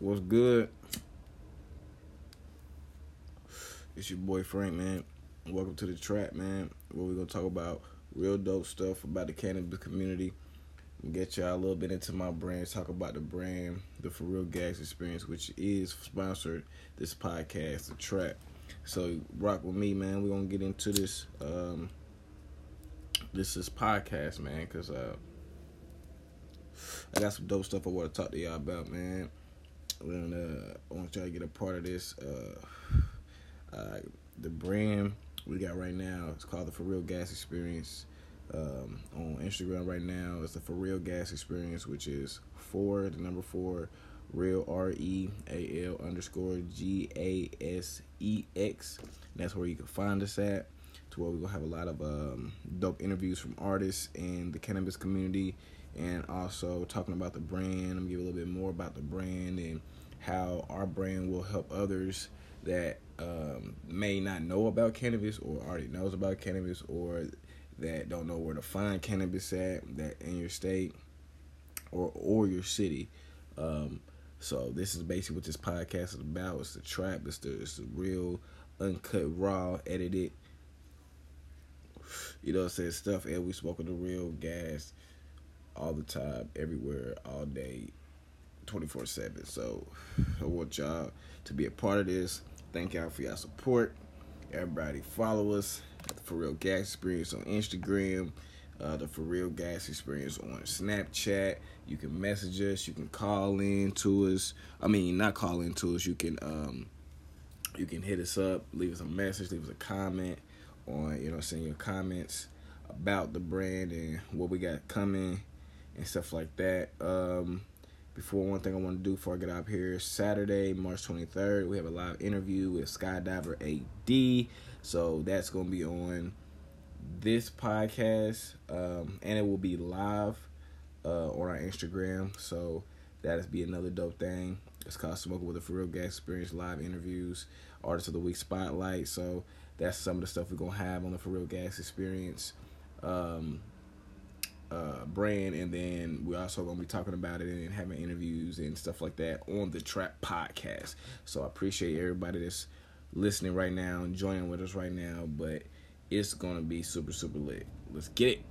What's good? It's your boy Frank, man. Welcome to the trap, man. Where we gonna talk about real dope stuff about the cannabis community. Get y'all a little bit into my brand. Talk about the brand, the For Real Gas Experience, which is sponsored this podcast, the trap. So rock with me, man. We're gonna get into this. Um, this is podcast, man, because uh, I got some dope stuff I want to talk to y'all about, man. Uh, I want y'all to get a part of this. Uh, uh, the brand we got right now it's called the For Real Gas Experience. Um, on Instagram right now, it's the For Real Gas Experience, which is four, the number four, real R E A L underscore G A S E X. That's where you can find us at. To where we're gonna have a lot of um, dope interviews from artists and the cannabis community and also talking about the brand. I'm gonna give a little bit more about the brand and how our brand will help others that um, may not know about cannabis or already knows about cannabis or that don't know where to find cannabis at that in your state or or your city. Um, so this is basically what this podcast is about. It's the trap. It's the it's the real uncut, raw, edited. You know, I'm saying stuff. And we smoking the real gas all the time, everywhere, all day, 24 7. So I want y'all to be a part of this. Thank y'all for your support. Everybody follow us For Real Gas Experience on Instagram, uh, the For Real Gas Experience on Snapchat. You can message us, you can call in to us. I mean, not call in to us, you can um, you can hit us up, leave us a message, leave us a comment on, you know, send your comments about the brand and what we got coming and stuff like that. Um, before one thing I want to do before I get up here, Saturday, March 23rd, we have a live interview with Skydiver AD. So that's going to be on this podcast, um, and it will be live uh, on our Instagram. So that'll be another dope thing. It's called Smoking with a For Real Gas Experience live interviews, Artist of the Week spotlight. So that's some of the stuff we're gonna have on the For Real Gas Experience. Um, uh, brand, and then we're also gonna be talking about it and having interviews and stuff like that on the Trap Podcast. So I appreciate everybody that's listening right now and joining with us right now. But it's gonna be super super lit. Let's get it.